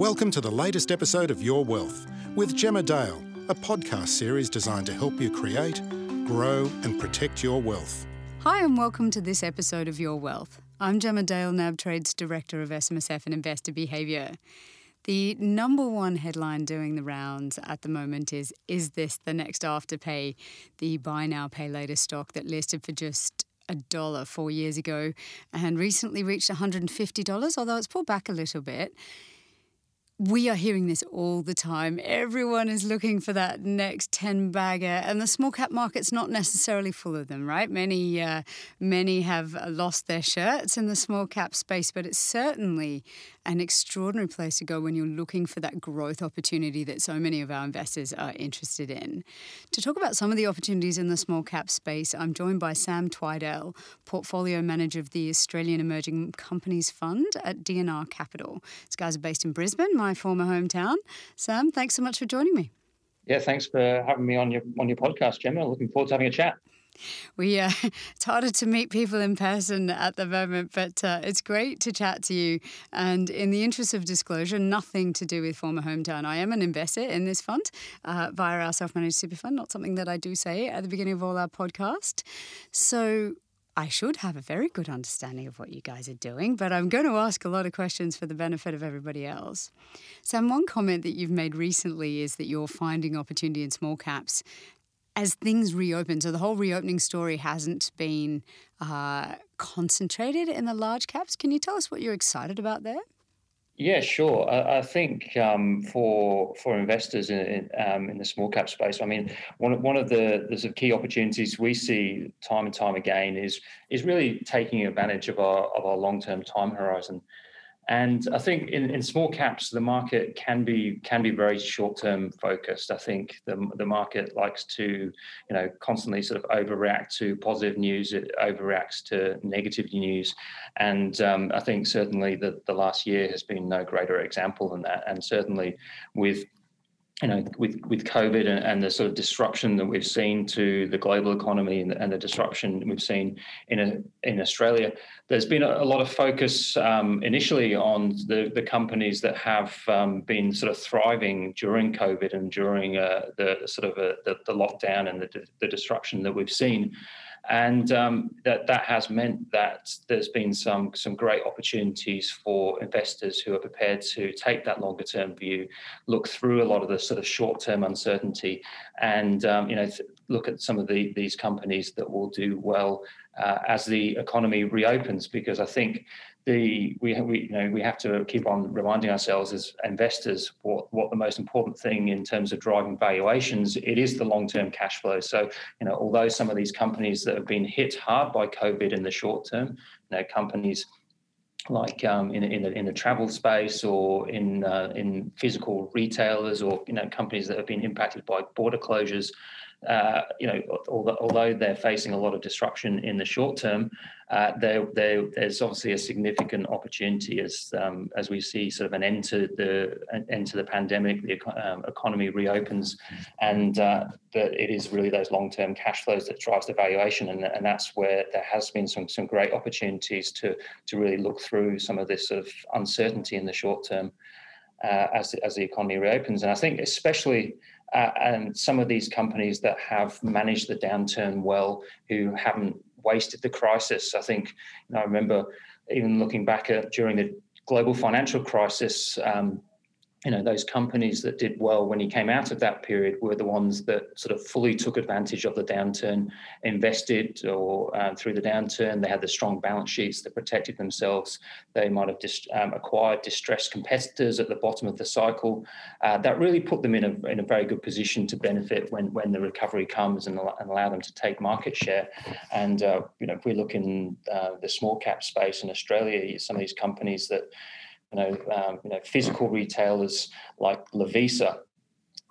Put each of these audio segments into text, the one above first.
Welcome to the latest episode of Your Wealth with Gemma Dale, a podcast series designed to help you create, grow, and protect your wealth. Hi, and welcome to this episode of Your Wealth. I'm Gemma Dale, nabtrade's Director of SMSF and Investor Behaviour. The number one headline doing the rounds at the moment is Is this the next Afterpay? The buy now, pay later stock that listed for just a dollar four years ago and recently reached $150, although it's pulled back a little bit we are hearing this all the time. Everyone is looking for that next 10 bagger, and the small cap market's not necessarily full of them, right? Many, uh, many have lost their shirts in the small cap space, but it's certainly an extraordinary place to go when you're looking for that growth opportunity that so many of our investors are interested in. To talk about some of the opportunities in the small cap space, I'm joined by Sam Twidale, Portfolio Manager of the Australian Emerging Companies Fund at DNR Capital. These guys are based in Brisbane, my former hometown. Sam, thanks so much for joining me. Yeah, thanks for having me on your on your podcast, Gemma. Looking forward to having a chat. We uh, it's harder to meet people in person at the moment, but uh, it's great to chat to you. And in the interest of disclosure, nothing to do with former hometown. I am an investor in this fund uh, via our self-managed super fund. Not something that I do say at the beginning of all our podcast. So I should have a very good understanding of what you guys are doing, but I'm going to ask a lot of questions for the benefit of everybody else. Sam, one comment that you've made recently is that you're finding opportunity in small caps as things reopen. So the whole reopening story hasn't been uh, concentrated in the large caps. Can you tell us what you're excited about there? Yeah, sure. I, I think um, for for investors in in, um, in, the small cap space, I mean, one one of the, the sort of key opportunities we see time and time again is is really taking advantage of our of our long term time horizon. And I think in, in small caps, the market can be can be very short term focused. I think the, the market likes to, you know, constantly sort of overreact to positive news. It overreacts to negative news, and um, I think certainly the the last year has been no greater example than that. And certainly with you know, with with COVID and, and, the sort of disruption that we've seen to the global economy and, and the disruption we've seen in a, in Australia, there's been a, a lot of focus um, initially on the the companies that have um, been sort of thriving during COVID and during uh, the sort of uh, the, the lockdown and the, the disruption that we've seen and um, that that has meant that there's been some some great opportunities for investors who are prepared to take that longer term view, look through a lot of the sort of short term uncertainty, and um, you know th- look at some of the, these companies that will do well uh, as the economy reopens. Because I think the we, we you know we have to keep on reminding ourselves as investors what what the most important thing in terms of driving valuations it is the long term cash flow. So you know although some of these companies that have been hit hard by covid in the short term you know companies like um, in, in, the, in the travel space or in uh, in physical retailers or you know companies that have been impacted by border closures uh, you know, although, they're facing a lot of disruption in the short term, uh, they're, they're, there's obviously a significant opportunity as um, as we see sort of an end to the an end to the pandemic, the um, economy reopens, and uh, that it is really those long term cash flows that drives the valuation, and, and that's where there has been some some great opportunities to to really look through some of this sort of uncertainty in the short term. Uh, as, as the economy reopens. And I think, especially uh, and some of these companies that have managed the downturn well, who haven't wasted the crisis. I think you know, I remember even looking back at during the global financial crisis. Um, you know those companies that did well when he came out of that period were the ones that sort of fully took advantage of the downturn invested or um, through the downturn. They had the strong balance sheets that protected themselves. They might have dis- um, acquired distressed competitors at the bottom of the cycle. Uh, that really put them in a, in a very good position to benefit when when the recovery comes and, and allow them to take market share. And uh, you know if we look in uh, the small cap space in australia some of these companies that you know, um, you know, physical retailers like Lovisa.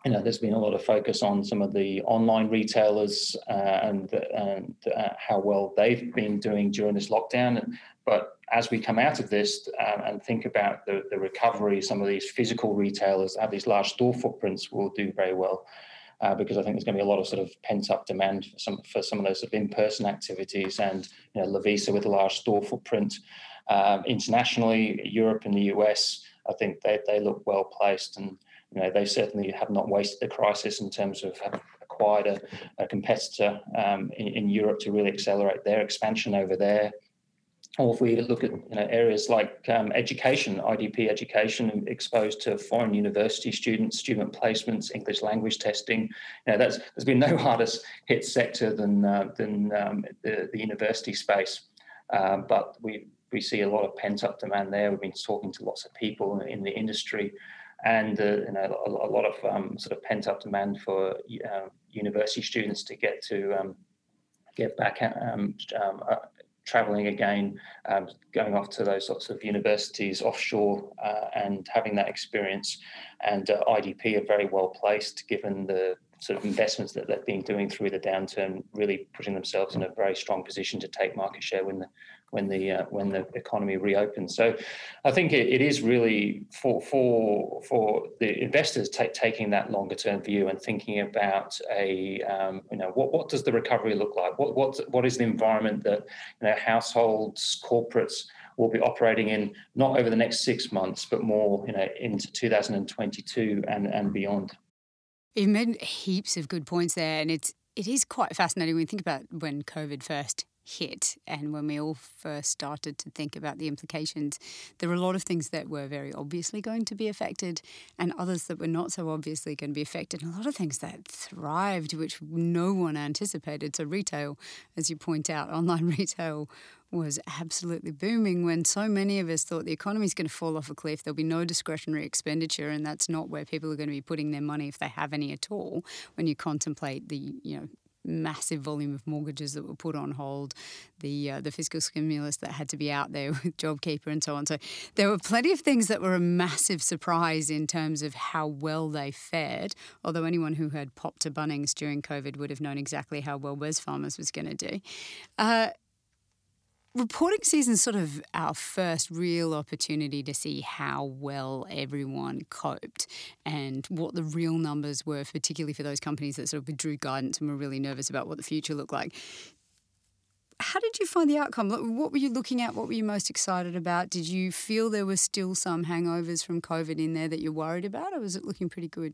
You know, there's been a lot of focus on some of the online retailers uh, and, and uh, how well they've been doing during this lockdown. But as we come out of this um, and think about the, the recovery, some of these physical retailers have these large store footprints will do very well. Uh, because I think there's going to be a lot of sort of pent up demand for some for some of those sort of in person activities and you know Lovisa with a large store footprint um, internationally, Europe and the US. I think they, they look well placed and you know they certainly have not wasted the crisis in terms of having acquired a, a competitor um, in, in Europe to really accelerate their expansion over there or if we look at you know, areas like um, education, IDP education, exposed to foreign university students, student placements, English language testing, you know, that's there's been no harder hit sector than uh, than um, the, the university space. Um, but we we see a lot of pent up demand there. We've been talking to lots of people in the industry, and uh, you know a, a lot of um, sort of pent up demand for uh, university students to get to um, get back um, um, uh, traveling again, um, going off to those sorts of universities offshore uh, and having that experience. And uh, IDP are very well placed given the sort of investments that they've been doing through the downturn, really putting themselves in a very strong position to take market share when the when the uh, when the economy reopens. So, I think it, it is really for for for the investors t- taking that longer term view and thinking about a um, you know what what does the recovery look like? What what what is the environment that you know households, corporates will be operating in not over the next six months, but more you know into 2022 and and beyond. You've made heaps of good points there, and it's it is quite fascinating when you think about when COVID first hit and when we all first started to think about the implications, there were a lot of things that were very obviously going to be affected and others that were not so obviously going to be affected, and a lot of things that thrived, which no one anticipated. So, retail, as you point out, online retail was absolutely booming when so many of us thought the economy is going to fall off a cliff. There'll be no discretionary expenditure, and that's not where people are going to be putting their money if they have any at all. When you contemplate the you know massive volume of mortgages that were put on hold, the uh, the fiscal stimulus that had to be out there with JobKeeper and so on. So there were plenty of things that were a massive surprise in terms of how well they fared. Although anyone who had popped to Bunnings during COVID would have known exactly how well Wesfarmers was going to do. Uh, reporting season sort of our first real opportunity to see how well everyone coped and what the real numbers were, particularly for those companies that sort of withdrew guidance and were really nervous about what the future looked like. How did you find the outcome? What were you looking at? What were you most excited about? Did you feel there were still some hangovers from COVID in there that you're worried about, or was it looking pretty good?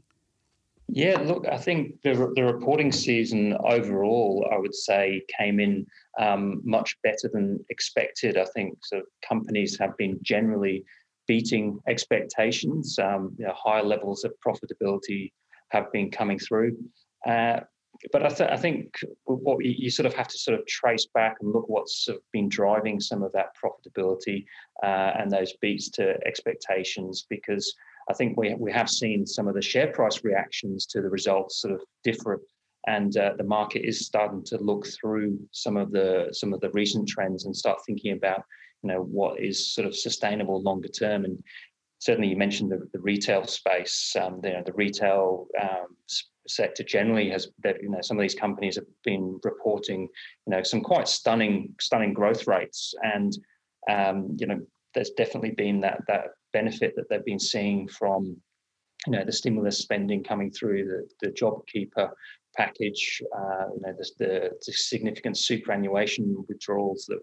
Yeah, look, I think the, the reporting season overall, I would say, came in um, much better than expected. I think sort of companies have been generally beating expectations. Um, you know, higher levels of profitability have been coming through. Uh, but I, th- I, think what you, you, sort of have to sort of trace back and look what's sort of been driving some of that profitability uh, and those beats to expectations because I think we, we have seen some of the share price reactions to the results sort of differ, and uh, the market is starting to look through some of the some of the recent trends and start thinking about you know what is sort of sustainable longer term. And certainly, you mentioned the, the retail space. Um, you know, the retail um, sector generally has that you know some of these companies have been reporting you know some quite stunning stunning growth rates and um, you know there's definitely been that that benefit that they've been seeing from you know the stimulus spending coming through the, the JobKeeper package, uh, you know the, the, the, significant superannuation withdrawals that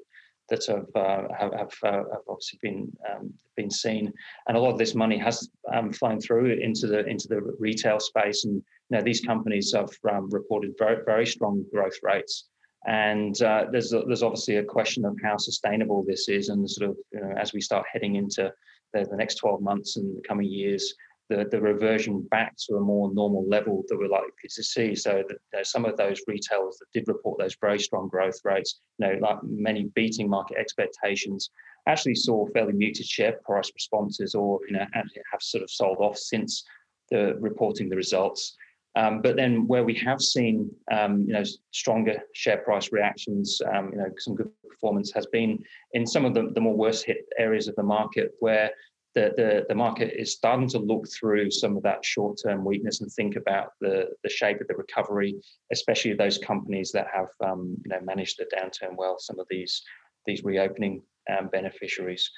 that have uh, have, have, uh, have, obviously been um, been seen, and a lot of this money has um, flown through into the into the retail space, and you know these companies have um, reported very very strong growth rates. And uh, there's a, there's obviously a question of how sustainable this is, and sort of you know, as we start heading into the, the next 12 months and the coming years, the, the reversion back to a more normal level that we're likely to see. So that some of those retailers that did report those very strong growth rates, you know, like many beating market expectations, actually saw fairly muted share price responses or you know have sort of sold off since the reporting the results. Um, but then where we have seen um, you know stronger share price reactions, um, you know some good performance has been in some of the, the more worst hit areas of the market where the, the, the market is starting to look through some of that short-term weakness and think about the, the shape of the recovery, especially those companies that have um, you know managed the downturn well. Some of these these reopening um, beneficiaries.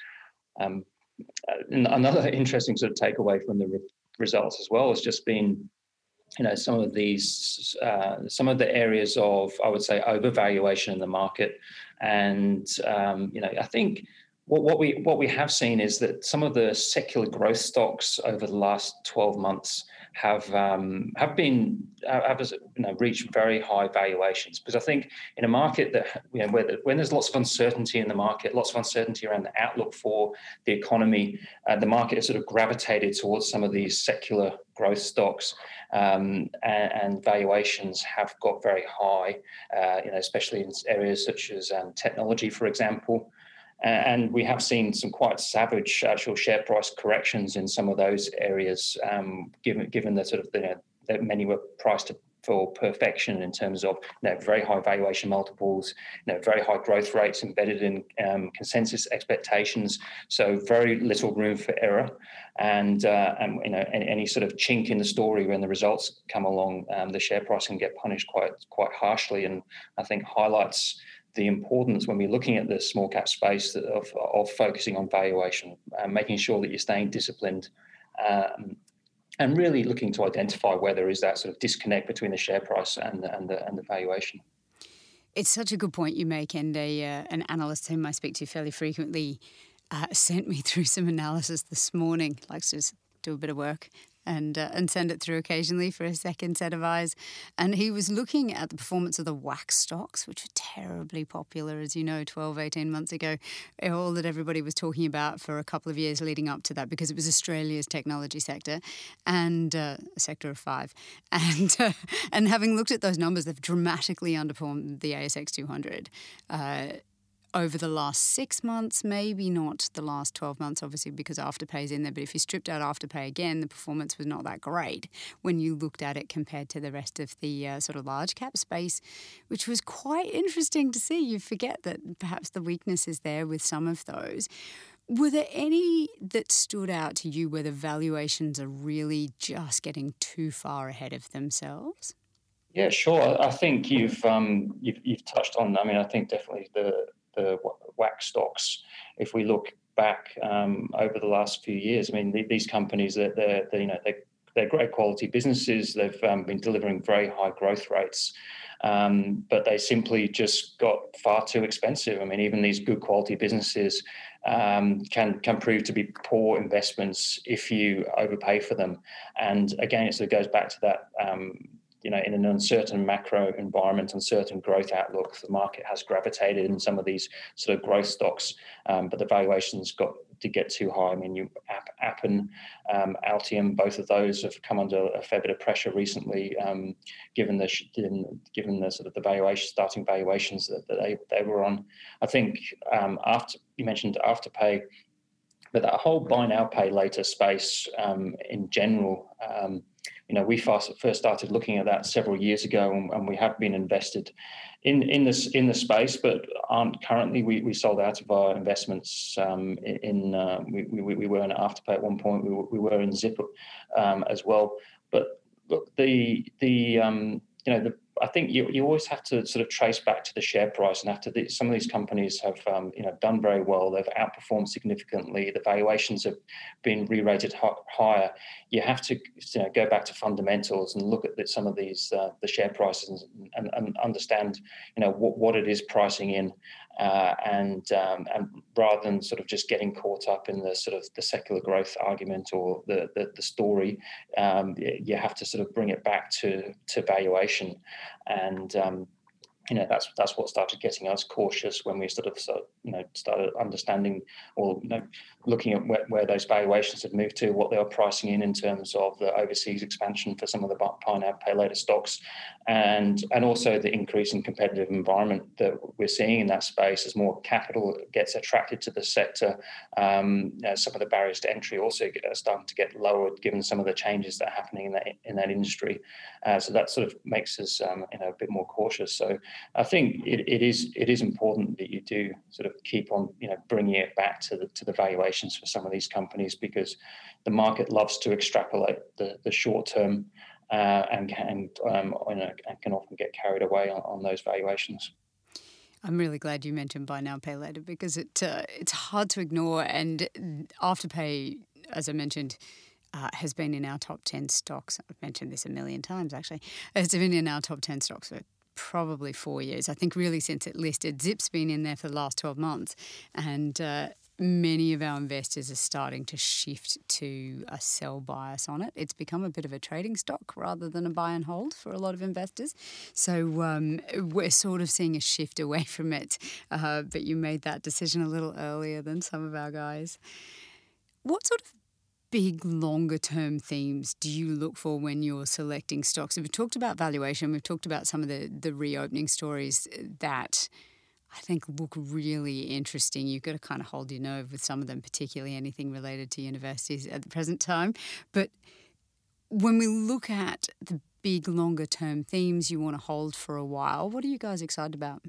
Um, uh, another interesting sort of takeaway from the re- results as well has just been you know some of these uh, some of the areas of I would say overvaluation in the market, and um, you know I think what, what we what we have seen is that some of the secular growth stocks over the last 12 months have um, have been have you know, reached very high valuations because I think in a market that you know where when there's lots of uncertainty in the market, lots of uncertainty around the outlook for the economy, uh, the market has sort of gravitated towards some of these secular growth stocks, um, and, and, valuations have got very high. Uh, you know, especially in areas such as um, technology, for example. And we have seen some quite savage actual share price corrections in some of those areas, um, given given the sort of that many were priced for perfection in terms of you know, very high valuation multiples, you know, very high growth rates embedded in um, consensus expectations. So very little room for error, and, uh, and you know any, any, sort of chink in the story when the results come along, um, the share price can get punished quite quite harshly, and I think highlights the importance when we're looking at the small cap space of, of focusing on valuation, and making sure that you're staying disciplined, um, and really looking to identify where there is that sort of disconnect between the share price and the, and the, and the valuation. It's such a good point you make, and a, uh, an analyst whom I speak to fairly frequently uh, sent me through some analysis this morning. Likes to do a bit of work and uh, and send it through occasionally for a second set of eyes. And he was looking at the performance of the WAAAX stocks, which were terribly popular, as you know, 12, 18 months ago. All that everybody was talking about for a couple of years leading up to that because it was Australia's technology sector and uh, a sector of five. And, uh, and having looked at those numbers, they've dramatically underperformed the ASX 200 over the last six months, maybe not the last 12 months, obviously, because Afterpay is in there. But if you stripped out Afterpay again, the performance was not that great when you looked at it compared to the rest of the uh, sort of large cap space, which was quite interesting to see. You forget that perhaps the weakness is there with some of those. Were there any that stood out to you where the valuations are really just getting too far ahead of themselves? Yeah, sure. I think you've um, you've, you've touched on. I mean, I think definitely the the WAAAX stocks. If we look back um, over the last few years, I mean, these companies, they're, they're, they're you know, they're, they're, great quality businesses. They've um, been delivering very high growth rates, um, but they simply just got far too expensive. I mean, even these good quality businesses um, can can prove to be poor investments if you overpay for them. And again, it sort of goes back to that um, you know, in an uncertain macro environment, uncertain growth outlook, the market has gravitated in some of these sort of growth stocks, um, but the valuations got to get too high. I mean, you Appen, um, Altium, both of those have come under a fair bit of pressure recently, um, given the given the sort of the valuation starting valuations that, that they they were on. I think um, after you mentioned Afterpay. But that whole buy now, pay later space um, in general, um, you know, we first started looking at that several years ago, and, we have been invested in in this in the space, but aren't currently. We, we sold out of our investments um, in. Uh, we, we, we were in Afterpay at one point. We were, we were in Zip um, as well, but look, the the um, you know the I think you, you always have to sort of trace back to the share price, and after the, some of these companies have um, you know done very well, they've outperformed significantly. The valuations have been re-rated higher. You have to you know, go back to fundamentals and look at the, some of these uh, the share prices and, and, and, understand you know what, what it is pricing in, uh, and um, and rather than sort of just getting caught up in the sort of the secular growth argument or the the, the story, um, you have to sort of bring it back to to valuation, and um, you know that's that's what started getting us cautious when we sort of you know started understanding or you know looking at where, where those valuations had moved to, what they were pricing in in terms of the overseas expansion for some of the buy now pay later stocks, and and also the increase in competitive environment that we're seeing in that space as more capital gets attracted to the sector. Um, you know, some of the barriers to entry also are starting to get lowered given some of the changes that are happening in that in that industry. Uh, so that sort of makes us um, you know a bit more cautious. So I think it, it is it is important that you do sort of keep on you know bringing it back to the to the valuations for some of these companies because the market loves to extrapolate the, the short term uh, and can um, you know, and can often get carried away on, on, those valuations. I'm really glad you mentioned buy now pay later because it uh, it's hard to ignore and Afterpay, as I mentioned uh, has been in our top 10 stocks. I've mentioned this a million times actually. It's been in our top 10 stocks for probably four years. I think really since it listed. Zip's been in there for the last 12 months. And uh, many of our investors are starting to shift to a sell bias on it. It's become a bit of a trading stock rather than a buy and hold for a lot of investors. So um, we're sort of seeing a shift away from it. Uh, but you made that decision a little earlier than some of our guys. What sort of big longer term themes do you look for when you're selecting stocks? We've talked about valuation, we've talked about some of the, the reopening stories that I think look really interesting. You've got to kind of hold your nerve with some of them, particularly anything related to universities at the present time. But when we look at the big longer term themes you want to hold for a while, what are you guys excited about?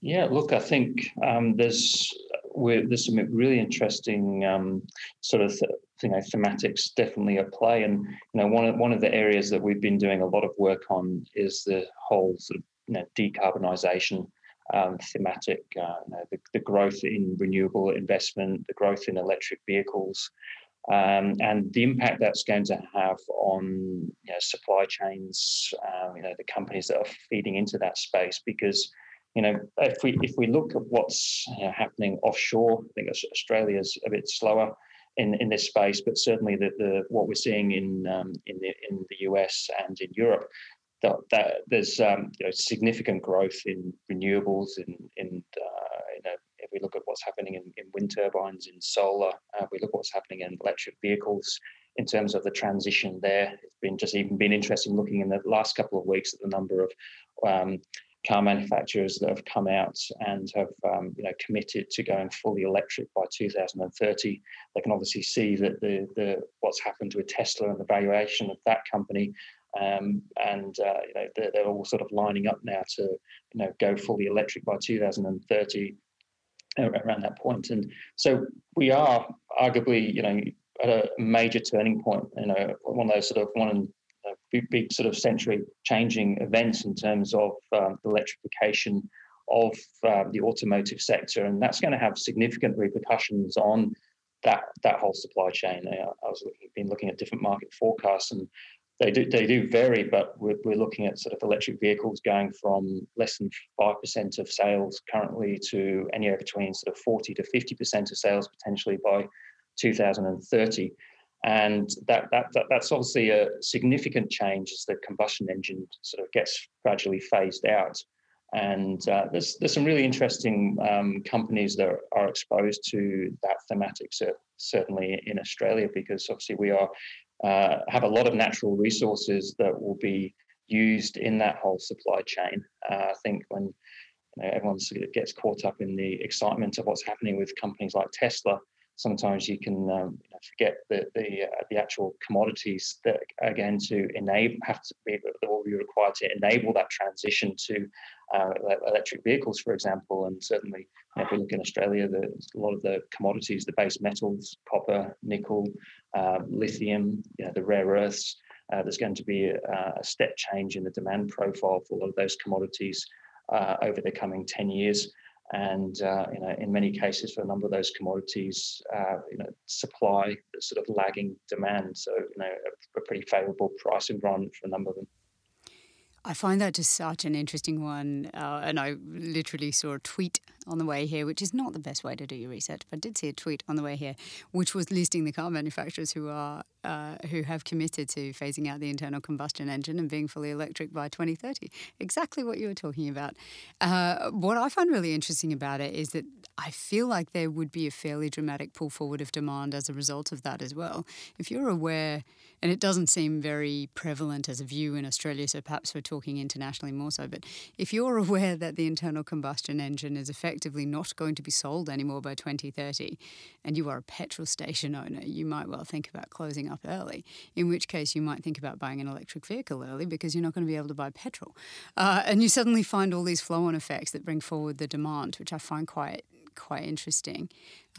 Yeah, look, I think um, there's there's some really interesting um, sort of th- you know thematics definitely at play, and you know one of one of the areas that we've been doing a lot of work on is the whole sort of you know decarbonisation um, thematic, uh, you know, the, the, growth in renewable investment, the growth in electric vehicles, um, and the impact that's going to have on you know, supply chains, um, you know, the companies that are feeding into that space. Because, you know, if we if we look at what's you know, happening offshore, I think Australia is a bit slower. In, in this space, but certainly the, the what we're seeing in um, in the in the US and in Europe, that, that there's um, you know significant growth in renewables in in uh, know if we look at what's happening in, in wind turbines in solar uh, we look at what's happening in electric vehicles. In terms of the transition there it's been just even been interesting looking in the last couple of weeks at the number of um, car manufacturers that have come out and have um, you know committed to going fully electric by 2030 they can obviously see that the the what's happened with Tesla and the valuation of that company um, and uh, you know they're, they're, all sort of lining up now to you know go fully electric by 2030 around that point. And so we are arguably you know at a major turning point. You know one of those sort of one big, big sort of century changing events in terms of um, electrification of um, the automotive sector, and that's going to have significant repercussions on that that whole supply chain. I was looking, been looking at different market forecasts, and they do they do vary, but we're, we're looking at sort of electric vehicles going from less than five percent of sales currently to anywhere between sort of forty to fifty percent of sales potentially by 2030, and that, that, that that's obviously a significant change as the combustion engine sort of gets gradually phased out. And uh, there's there's some really interesting um, companies that are exposed to that thematic, certainly in Australia, because obviously we are uh, have a lot of natural resources that will be used in that whole supply chain. Uh, I think when everyone gets caught up in the excitement of what's happening with companies like Tesla, sometimes you can um, forget the the, uh, the actual commodities that are going to enable have to be that will be required to enable that transition to uh, electric vehicles, for example. And certainly, if we look in Australia, the, a lot of the commodities, the base metals, copper, nickel, uh, lithium, you know, the rare earths. Uh, there's going to be a, a, step change in the demand profile for a lot of those commodities uh, over the coming 10 years and uh, you know in many cases for a number of those commodities uh, you know supply sort of lagging demand so you know a, a pretty favorable price environment for a number of them I find that just such an interesting one. Uh, and I literally saw a tweet on the way here, which is not the best way to do your research, but I did see a tweet on the way here, which was listing the car manufacturers who are uh, who have committed to phasing out the internal combustion engine and being fully electric by 2030. Exactly what you were talking about. Uh, what I find really interesting about it is that I feel like there would be a fairly dramatic pull forward of demand as a result of that as well. If you're aware, and it doesn't seem very prevalent as a view in Australia, so perhaps we're talking internationally more so, but if you're aware that the internal combustion engine is effectively not going to be sold anymore by 2030, and you are a petrol station owner, you might well think about closing up early, in which case you might think about buying an electric vehicle early because you're not going to be able to buy petrol. Uh, and you suddenly find all these flow on effects that bring forward the demand, which I find quite quite interesting.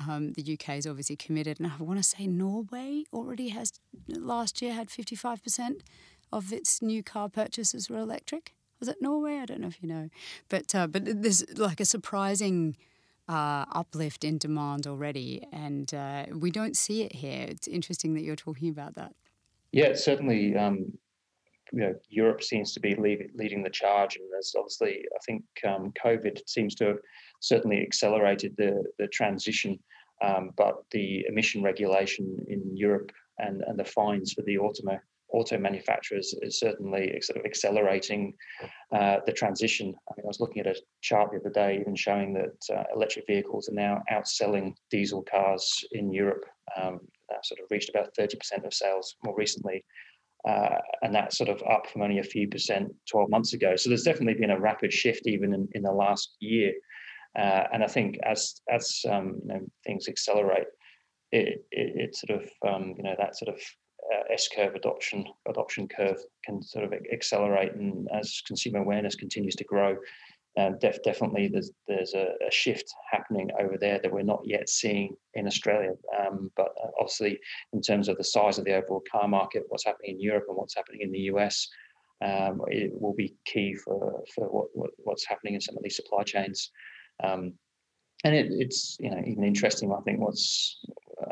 Um, the UK is obviously committed, and I want to say Norway already has last year had 55% of its new car purchases were electric. Was it Norway? I don't know if you know, but uh, but there's like a surprising uh, uplift in demand already, and uh, we don't see it here. It's interesting that you're talking about that. Yeah, certainly. Um, you know, Europe seems to be lead, leading the charge, and there's obviously, I think, um, COVID seems to have certainly accelerated the the transition. Um, but the emission regulation in Europe and, and the fines for the auto auto manufacturers is certainly accelerating uh, the transition. I mean, I was looking at a chart the other day, even showing that uh, electric vehicles are now outselling diesel cars in Europe. Um, sort of reached about 30% of sales more recently. Uh, and that's sort of up from only a few percent 12 months ago. So there's definitely been a rapid shift even in, in the last year. Uh, and I think as as um, you know things accelerate, it, it, it sort of um, you know that sort of uh, S curve adoption adoption curve can sort of accelerate, and as consumer awareness continues to grow, um, def- definitely there's there's a, a, shift happening over there that we're not yet seeing in Australia. Um, but uh, obviously, in terms of the size of the overall car market, what's happening in Europe and what's happening in the US, um, it will be key for for what, what, what's happening in some of these supply chains. Um, and it, it's you know even interesting. I think what's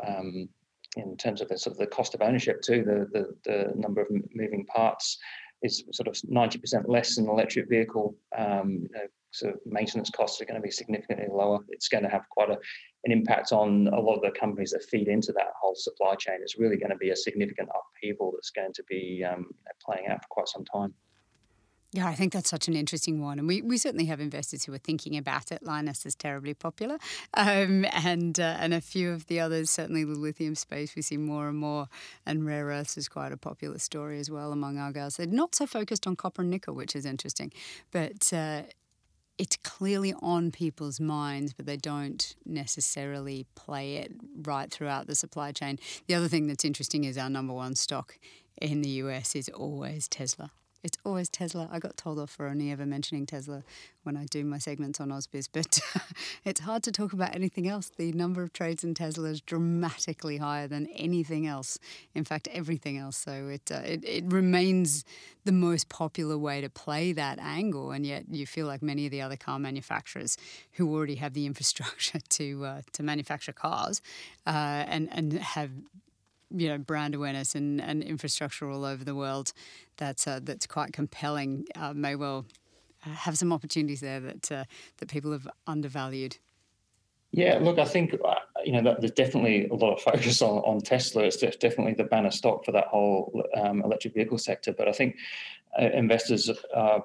um, in terms of the sort of the cost of ownership too, the the, the number of moving parts is sort of 90% less than an electric vehicle. Um, you know, so maintenance costs are going to be significantly lower. It's going to have quite a, an impact on a lot of the companies that feed into that whole supply chain. It's really going to be a significant upheaval that's going to be um, playing out for quite some time. Yeah, I think that's such an interesting one. And we, we certainly have investors who are thinking about it. Lynas is terribly popular. Um, and, uh, and a few of the others, certainly the lithium space, we see more and more. And rare earths is quite a popular story as well among our guys. They're not so focused on copper and nickel, which is interesting. But uh, it's clearly on people's minds, but they don't necessarily play it right throughout the supply chain. The other thing that's interesting is our number one stock in the US is always Tesla. It's always Tesla. I got told off for only ever mentioning Tesla when I do my segments on Ausbiz, but it's hard to talk about anything else. The number of trades in Tesla is dramatically higher than anything else. In fact, everything else. So it, uh, it it remains the most popular way to play that angle, and yet you feel like many of the other car manufacturers who already have the infrastructure to uh, to manufacture cars uh, and and have you know brand awareness and, and infrastructure all over the world that's uh, that's quite compelling uh, may well uh, have some opportunities there that uh, that people have undervalued. Yeah, look, I think uh, you know there's definitely a lot of focus on, on Tesla. It's definitely the banner stock for that whole um, electric vehicle sector. But I think uh, investors are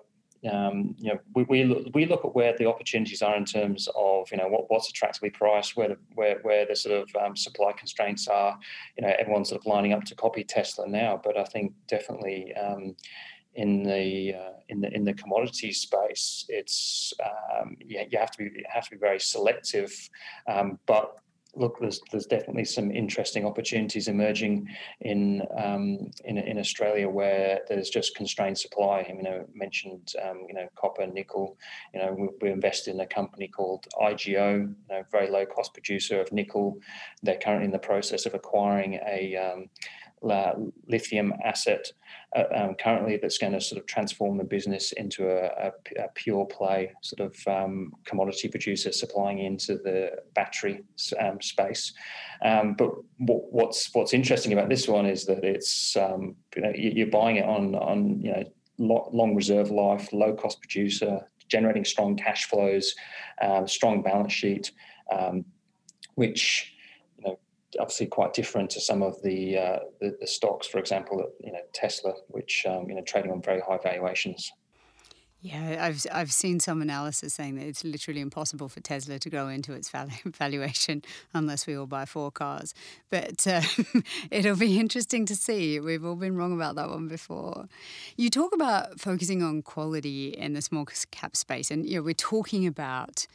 um, you know, we, we look, we look at where the opportunities are in terms of you know what, what's attractively priced, where the, where where the sort of um, supply constraints are. You know, everyone's sort of lining up to copy Tesla now, but I think definitely um, in the uh, in the in the commodity space, it's um, yeah, you have to be you have to be very selective, um, but look, there's there's definitely some interesting opportunities emerging in um, in, in Australia where there's just constrained supply. I mean, I mentioned um, you know copper, nickel. You know, we, we invest in a company called IGO, you know, very low cost producer of nickel. They're currently in the process of acquiring a um, lithium asset uh, um, currently that's going to sort of transform the business into a, a, a pure play sort of um, commodity producer supplying into the battery um, space. Um, but what's what's interesting about this one is that it's um, you know you're buying it on on you know long reserve life, low cost producer, generating strong cash flows, um, strong balance sheet, which obviously quite different to some of the uh, the, the, stocks, for example, you know Tesla, which um, you know trading on very high valuations. Yeah, I've I've seen some analysis saying that it's literally impossible for Tesla to grow into its valuation unless we all buy four cars. But uh, it'll be interesting to see. We've all been wrong about that one before. You talk about focusing on quality in the small cap space, and you know we're talking about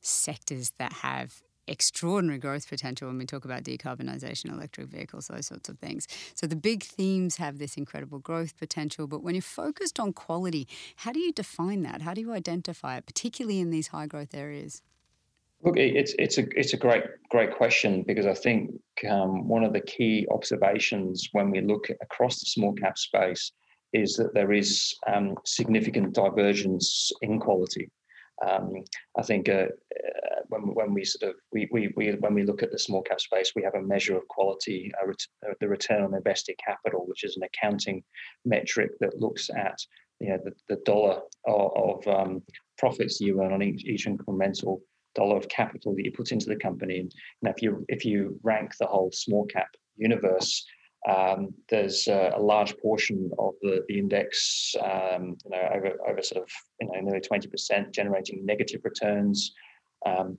sectors that have extraordinary growth potential when we talk about decarbonisation, electric vehicles, those sorts of things. So the big themes have this incredible growth potential, but when you're focused on quality, how do you define that? How do you identify it, particularly in these high growth areas? Look, it's it's a it's a great great question because I think um, one of the key observations when we look across the small cap space is that there is um, significant divergence in quality. Um, I think uh, when when we sort of we, we, we when we look at the small cap space, we have a measure of quality, ret- the return on invested capital, which is an accounting metric that looks at you know the, the dollar of, of um, profits you earn on each, each incremental dollar of capital that you put into the company. And if you if you rank the whole small cap universe, um, there's a, a, large portion of the, the index, um, you know, over over sort of you know nearly 20% generating negative returns. Um,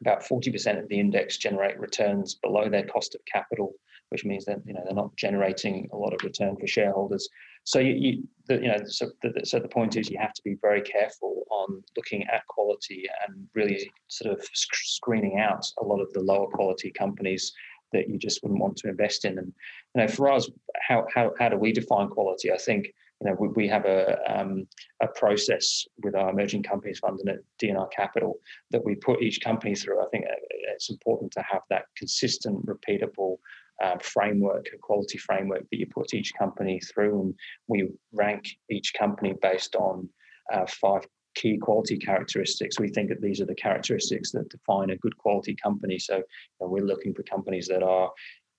about 40% of the index generate returns below their cost of capital, which means that you know they're not generating a lot of return for shareholders. So you, you, the, you know, so the, so the point is you have to be very careful on looking at quality and really sort of sc- screening out a lot of the lower quality companies that you just wouldn't want to invest in. And you know, for us, how how how do we define quality? I think you know we, we have a um, a process with our emerging companies fund and at DNR Capital that we put each company through. I think uh, it's important to have that consistent, repeatable uh, framework, a quality framework that you put each company through, and we rank each company based on uh, five key quality characteristics. We think that these are the characteristics that define a good quality company. So you know, we're looking for companies that are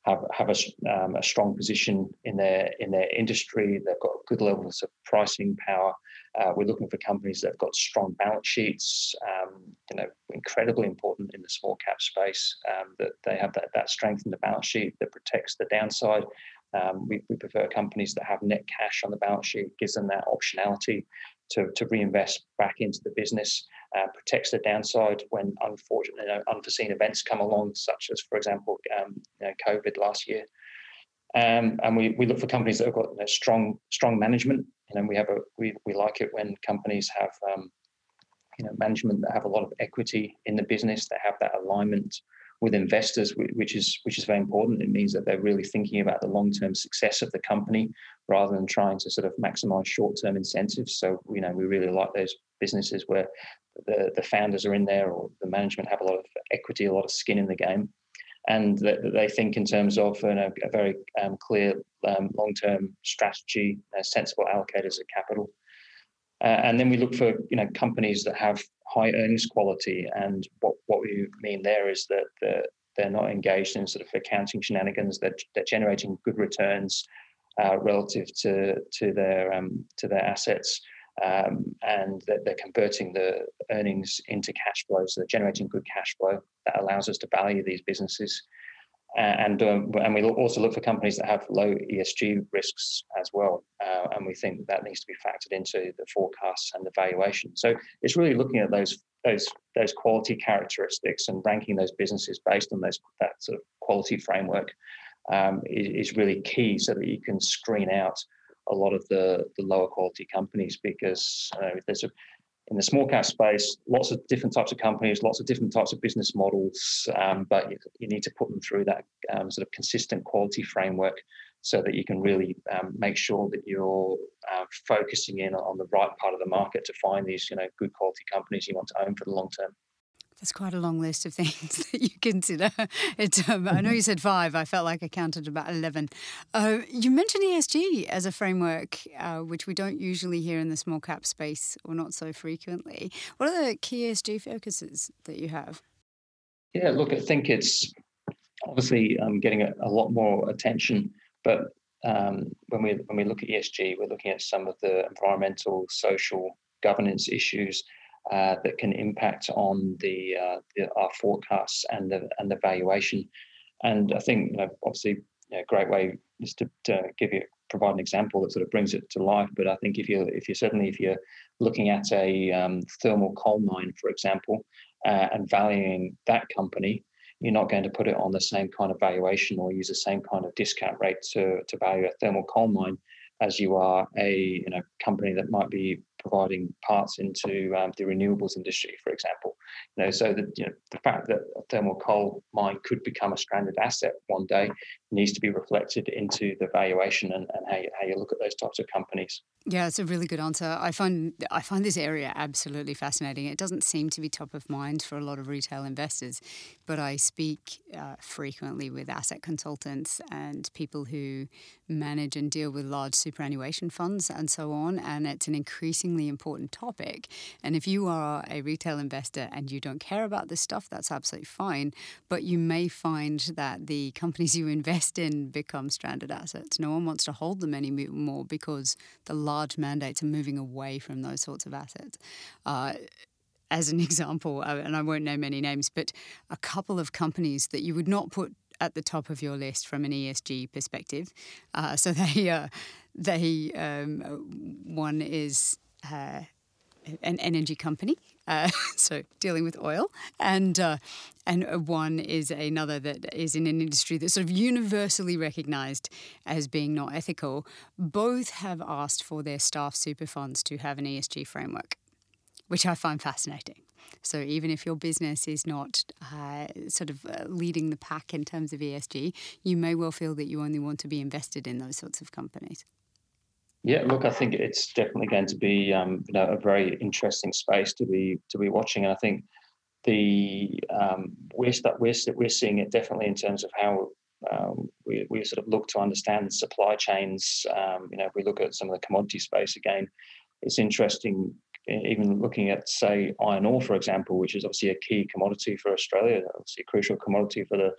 have have a, um, a strong position in their in their industry. They've got good levels of pricing power. Uh, we're looking for companies that have got strong balance sheets. Um, you know, incredibly important in the small cap space um, that they have that that strength in the balance sheet that protects the downside. Um, we, we prefer companies that have net cash on the balance sheet, gives them that optionality to, to reinvest back into the business, uh, protects the downside when unfortunate, you know, unforeseen events come along, such as, for example, um, you know, COVID last year. Um, and we, we look for companies that have got you know, strong strong management. Know, we have a we, we like it when companies have um, you know management that have a lot of equity in the business, that have that alignment with investors, which is which is very important. It means that they're really thinking about the long term success of the company rather than trying to sort of maximize short term incentives. So you know we really like those businesses where the the founders are in there or the management have a lot of equity, a lot of skin in the game, and that they think in terms of you know, a very um, clear um, long term strategy, uh, sensible allocators of capital. Uh, and then we look for you know companies that have high earnings quality. And what, what we mean there is that the, they're not engaged in sort of accounting shenanigans. That they're, generating good returns uh, relative to to their um, to their assets, um, and that they're converting the earnings into cash flow. So they're generating good cash flow that allows us to value these businesses and um, and we also look for companies that have low ESG risks as well, uh, and we think that needs to be factored into the forecasts and the valuation. So it's really looking at those those those quality characteristics and ranking those businesses based on those that sort of quality framework um, is, is really key, so that you can screen out a lot of the the lower quality companies because uh, there's a in the small cap space, lots of different types of companies, lots of different types of business models, um, but you, you, need to put them through that um, sort of consistent quality framework so that you can really um, make sure that you're uh, focusing in on the right part of the market to find these, you know, good quality companies you want to own for the long term. That's quite a long list of things that you consider. It, um, I know you said five. I felt like I counted about 11. Uh, you mentioned ESG as a framework, uh, which we don't usually hear in the small cap space or not so frequently. What are the key ESG focuses that you have? Yeah, look, I think it's obviously um, getting a, a, lot more attention, but um, when we when we look at ESG, we're looking at some of the environmental, social, governance issues uh, that can impact on the, uh, the, our forecasts and the and the valuation. And I think you know, obviously a great way is to, to give you provide an example that sort of brings it to life. But I think if you if you certainly if you're looking at a um, thermal coal mine, for example, uh, and valuing that company, you're not going to put it on the same kind of valuation or use the same kind of discount rate to to value a thermal coal mine as you are a you know company that might be providing parts into um, the renewables industry, for example. You know, so that you know the fact that a thermal coal mine could become a stranded asset one day needs to be reflected into the valuation and, and how, you, how you look at those types of companies. Yeah, it's a really good answer. I find I find this area absolutely fascinating. It doesn't seem to be top of mind for a lot of retail investors, but I speak uh, frequently with asset consultants and people who manage and deal with large superannuation funds and so on, and it's an increasingly extremely important topic. And if you are a retail investor and you don't care about this stuff, that's absolutely fine. But you may find that the companies you invest in become stranded assets. No one wants to hold them anymore because the large mandates are moving away from those sorts of assets. Uh, as an example, uh, and I won't name any names, but a couple of companies that you would not put at the top of your list from an ESG perspective. Uh, so they, uh, they um, one is uh, an energy company, uh, so dealing with oil, and uh, and one is another that is in an industry that's sort of universally recognised as being not ethical. Both have asked for their staff super funds to have an ESG framework, which I find fascinating. So even if your business is not uh, sort of uh, leading the pack in terms of ESG, you may well feel that you only want to be invested in those sorts of companies. Yeah, look, I think it's definitely going to be um, you know a very interesting space to be to be watching, and I think the um, we're that we're we're seeing it definitely in terms of how um, we, we sort of look to understand supply chains. Um, you know, if we look at some of the commodity space again, it's interesting even looking at, say, iron ore, for example, which is obviously a key commodity for Australia, obviously a crucial commodity for the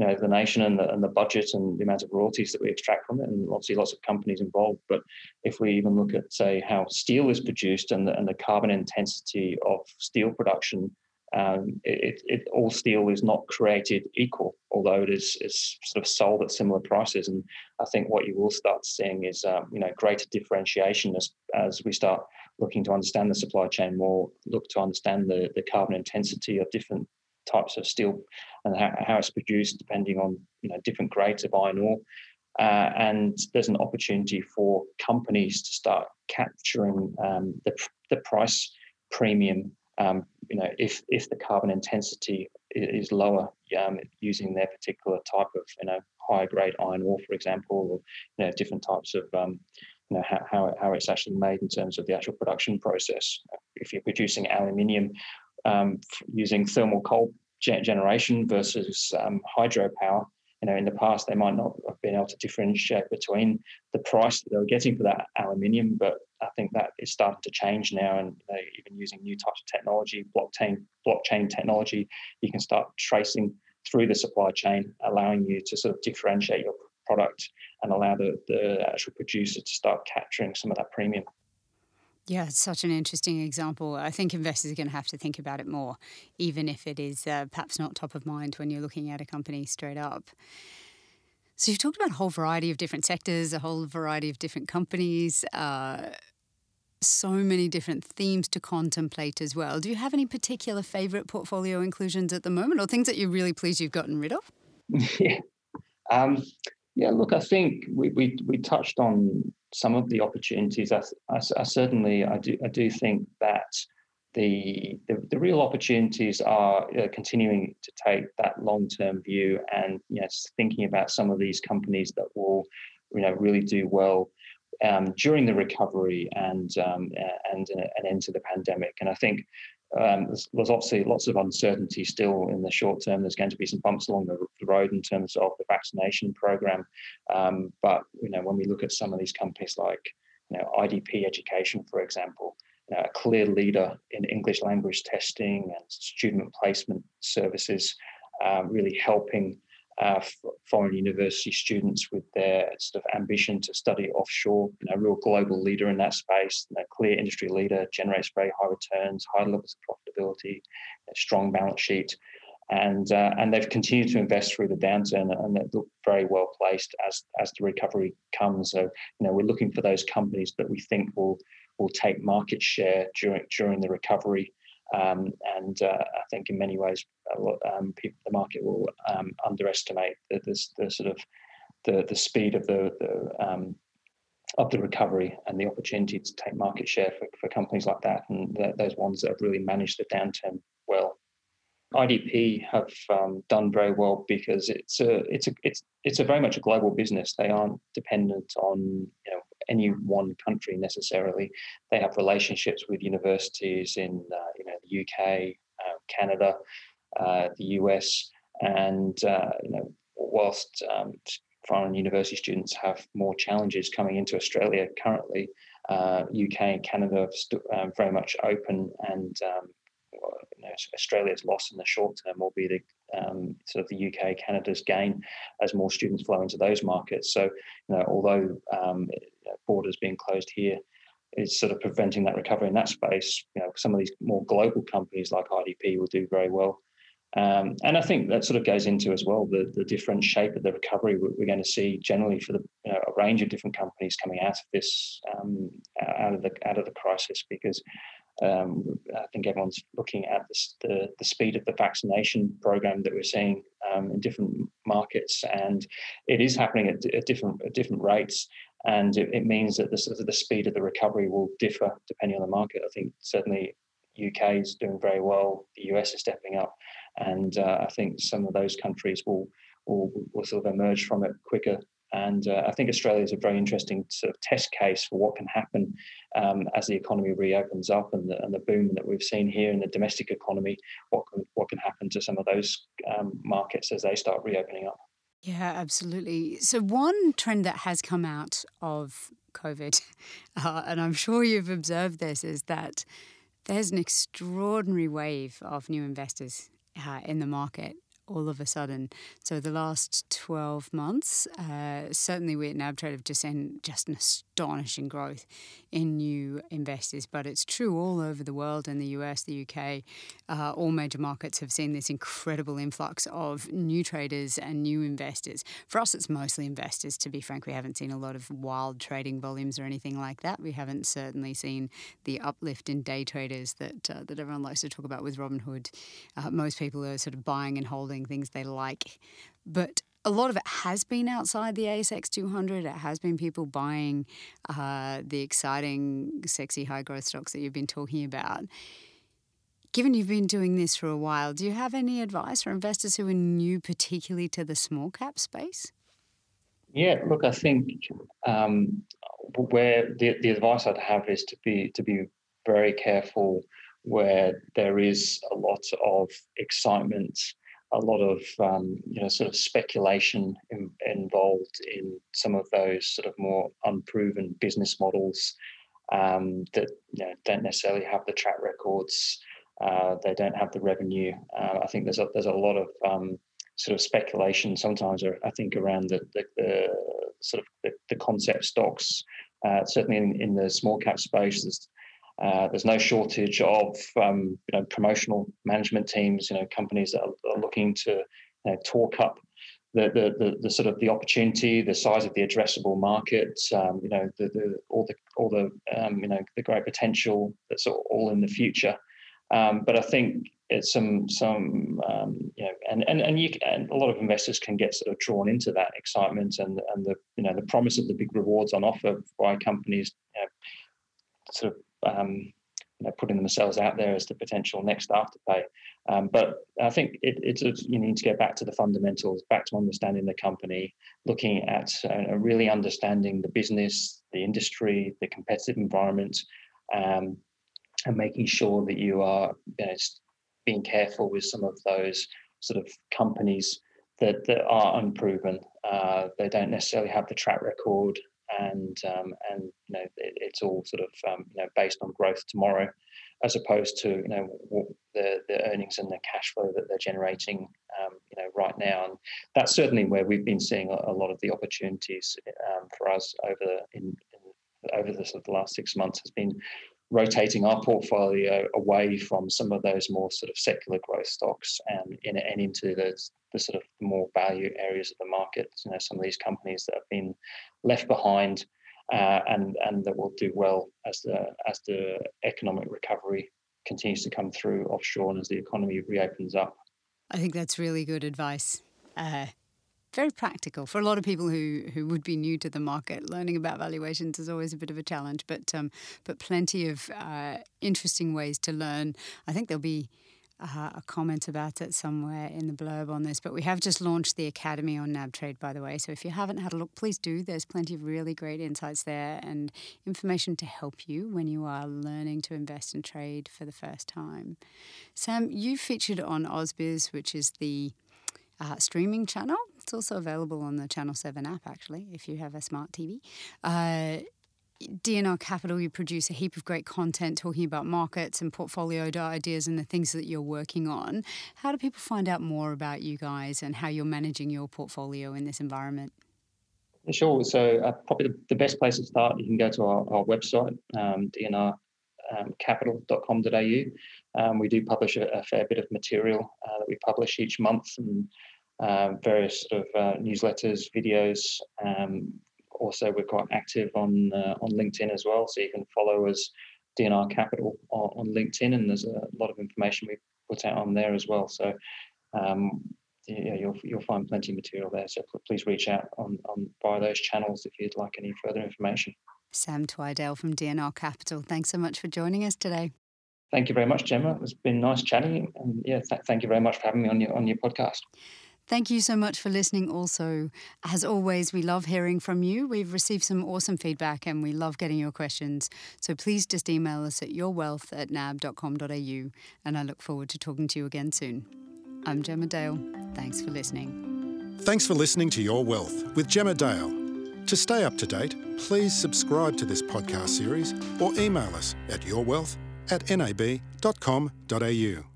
you know the nation and the, and the budget and the amount of royalties that we extract from it, and obviously lots of companies involved. But if we even look at, say, how steel is produced and the, and the carbon intensity of steel production, um, it, it, all steel is not created equal, although it is, is sort of sold at similar prices. And I think what you will start seeing is um, you know greater differentiation as as we start looking to understand the supply chain more, look to understand the, the carbon intensity of different types of steel and how, how it's produced depending on you know different grades of iron ore. Uh, and there's an opportunity for companies to start capturing um, the, the price premium. Um, you know, if if the carbon intensity is lower um, using their particular type of you know higher grade iron ore, for example, or you know different types of um, you know, how, how, how it's actually made in terms of the actual production process. If you're producing aluminium um, using thermal coal generation versus um, hydropower, you know, in the past they might not have been able to differentiate between the price that they were getting for that aluminium, but I think that is starting to change now, and know, even using new types of technology, blockchain blockchain technology, you can start tracing through the supply chain, allowing you to sort of differentiate your product and allow the, the actual producer to start capturing some of that premium. Yeah, it's such an interesting example. I think investors are going to have to think about it more, even if it is uh, perhaps not top of mind when you're looking at a company straight up. So, you've talked about a whole variety of different sectors, a whole variety of different companies, uh, so many different themes to contemplate as well. Do you have any particular favorite portfolio inclusions at the moment or things that you're really pleased you've gotten rid of? yeah. Um, yeah, look, I think we, we, we touched on some of the opportunities. I, I, I, certainly I do I do think that the the, the real opportunities are uh, continuing to take that long term view and yes, thinking about some of these companies that will you know really do well um, during the recovery and um, and uh, and into the pandemic. And I think um, there's, there's, obviously lots of uncertainty still in the short term. There's going to be some bumps along the, the road in terms of the vaccination program. Um, but you know, when we look at some of these companies like you know IDP Education, for example, you know, a clear leader in English language testing and student placement services, um, really helping uh, foreign university students with their sort of ambition to study offshore. You know, real global leader in that space, know, clear industry leader, generates very high returns, high levels of profitability, strong balance sheet. And, uh, and they've continued to invest through the downturn and they look very well placed as, as the recovery comes. So, you know, we're looking for those companies that we think will will take market share during during the recovery um, and uh, I think in many ways, um, people, the market will um, underestimate the, the, the, sort of the, the speed of the, the um, of the recovery and the opportunity to take market share for, for companies like that and the, those ones that have really managed the downturn well. IDP have um, done very well because it's a it's a it's it's a very much a global business. They aren't dependent on you know any one country necessarily. They have relationships with universities in uh, you know the UK, uh, Canada, uh, the US, and uh, you know whilst um, foreign university students have more challenges coming into Australia currently, uh, UK and Canada are st- um, very much open, and um, you know, Australia's loss in the short term will be the um, sort of the UK Canada's gain as more students flow into those markets. So, you know, although um, borders being closed here is sort of preventing that recovery in that space, you know, some of these more global companies like IDP will do very well. Um, and I think that sort of goes into as well the, the different shape of the recovery we're going to see generally for the you know, a range of different companies coming out of this um, out of the out of the crisis because um, I think everyone's looking at the, the, the, speed of the vaccination program that we're seeing um, in different markets, and it is happening at, at different at different rates. And it, it means that the, the speed of the recovery will differ depending on the market. I think certainly UK is doing very well. The US is stepping up, and uh, I think some of those countries will, will will sort of emerge from it quicker and uh, I think Australia is a very interesting sort of test case for what can happen um, as the economy reopens up and the, and the boom that we've seen here in the domestic economy. What can, what can happen to some of those um, markets as they start reopening up? Yeah, absolutely. So, one trend that has come out of COVID, uh, and I'm sure you've observed this, is that there's an extraordinary wave of new investors uh, in the market all of a sudden. So the last 12 months, uh, certainly we at NabTrade have just seen just an astonishing growth in new investors. But it's true all over the world in the US, the UK, uh, all major markets have seen this incredible influx of new traders and new investors. For us, it's mostly investors, to be frank. We haven't seen a lot of wild trading volumes or anything like that. We haven't certainly seen the uplift in day traders that, uh, that everyone likes to talk about with Robinhood. Uh, most people are sort of buying and holding things they like. But a lot of it has been outside the ASX 200. It has been people buying uh, the exciting, sexy, high growth stocks that you've been talking about. Given you've been doing this for a while, do you have any advice for investors who are new, particularly to the small cap space? Yeah, look, I think um, where the, the advice I'd have is to be to be very careful where there is a lot of excitement a lot of um, you know sort of speculation in, involved in some of those sort of more unproven business models um, that you know, don't necessarily have the track records. Uh, they don't have the revenue. Uh, I think there's a, there's a lot of um, sort of speculation sometimes. I think around the, the, the sort of the, the concept stocks. Uh, certainly in, in the small cap space, there's uh, there's no shortage of um, you know promotional management teams, you know companies that are, are looking to you know, talk up the, the, the the sort of the opportunity, the size of the addressable market, um, you know the, the all the all the um, you know the great potential that's all in the future. Um, but I think it's some some um, you know and and and you and a lot of investors can get sort of drawn into that excitement and and the you know the promise of the big rewards on offer by companies you know, sort of um, you know, putting themselves out there as the potential next afterpay. Um, but I think it, it's a, you need to go back to the fundamentals, back to understanding the company, looking at uh, really understanding the business, the industry, the competitive environment, um, and making sure that you are you know, being careful with some of those sort of companies that, that are unproven. Uh, they don't necessarily have the track record and um, and you know it, it's all sort of um, you know based on growth tomorrow, as opposed to you know the the earnings and the cash flow that they're generating um, you know right now, and that's certainly where we've been seeing a, lot of the opportunities um, for us over in, in over the, sort of the last six months has been rotating our portfolio away from some of those more sort of secular growth stocks and in and into the, the sort of more value areas of the market. You know, some of these companies that have been left behind uh, and and that will do well as the as the economic recovery continues to come through offshore and as the economy reopens up. I think that's really good advice. Uh, very practical for a lot of people who, who would be new to the market. Learning about valuations is always a bit of a challenge, but um, but plenty of uh, interesting ways to learn. I think there'll be uh, a comment about it somewhere in the blurb on this, but we have just launched the Academy on NabTrade, by the way. So if you haven't had a look, please do. There's plenty of really great insights there and information to help you when you are learning to invest and trade for the first time. Sam, you featured on AusBiz, which is the uh, streaming channel. It's also available on the Channel 7 app, actually, if you have a smart TV. Uh, DNR Capital, you produce a heap of great content talking about markets and portfolio ideas and the things that you're working on. How do people find out more about you guys and how you're managing your portfolio in this environment? Sure. So, uh, probably the, best place to start, you can go to our, our website, um, dnrcapital.com.au. Um, we do publish a, a, fair bit of material uh, that we publish each month and um, various sort of uh, newsletters, videos, um, also we're quite active on uh, on LinkedIn as well, so you can follow us DNR Capital on, on, LinkedIn, and there's a lot of information we put out on there as well. So um, yeah, you'll you'll find plenty of material there. So please reach out on, on via those channels if you'd like any further information. Sam Twidale from DNR Capital, thanks so much for joining us today. Thank you very much, Gemma. It's been nice chatting, and yeah, th- thank you very much for having me on your on your podcast. Thank you so much for listening. Also, as always, we love hearing from you. We've received some awesome feedback and we love getting your questions. So please just email us at yourwealth at nab.com.au and I look forward to talking to you again soon. I'm Gemma Dale. Thanks for listening. Thanks for listening to Your Wealth with Gemma Dale. To stay up to date, please subscribe to this podcast series or email us at yourwealth at nab.com.au.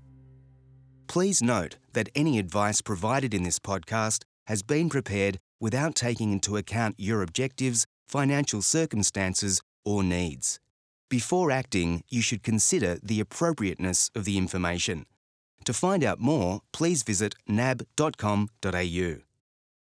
Please note that any advice provided in this podcast has been prepared without taking into account your objectives, financial circumstances, or needs. Before acting, you should consider the appropriateness of the information. To find out more, please visit nab.com.au.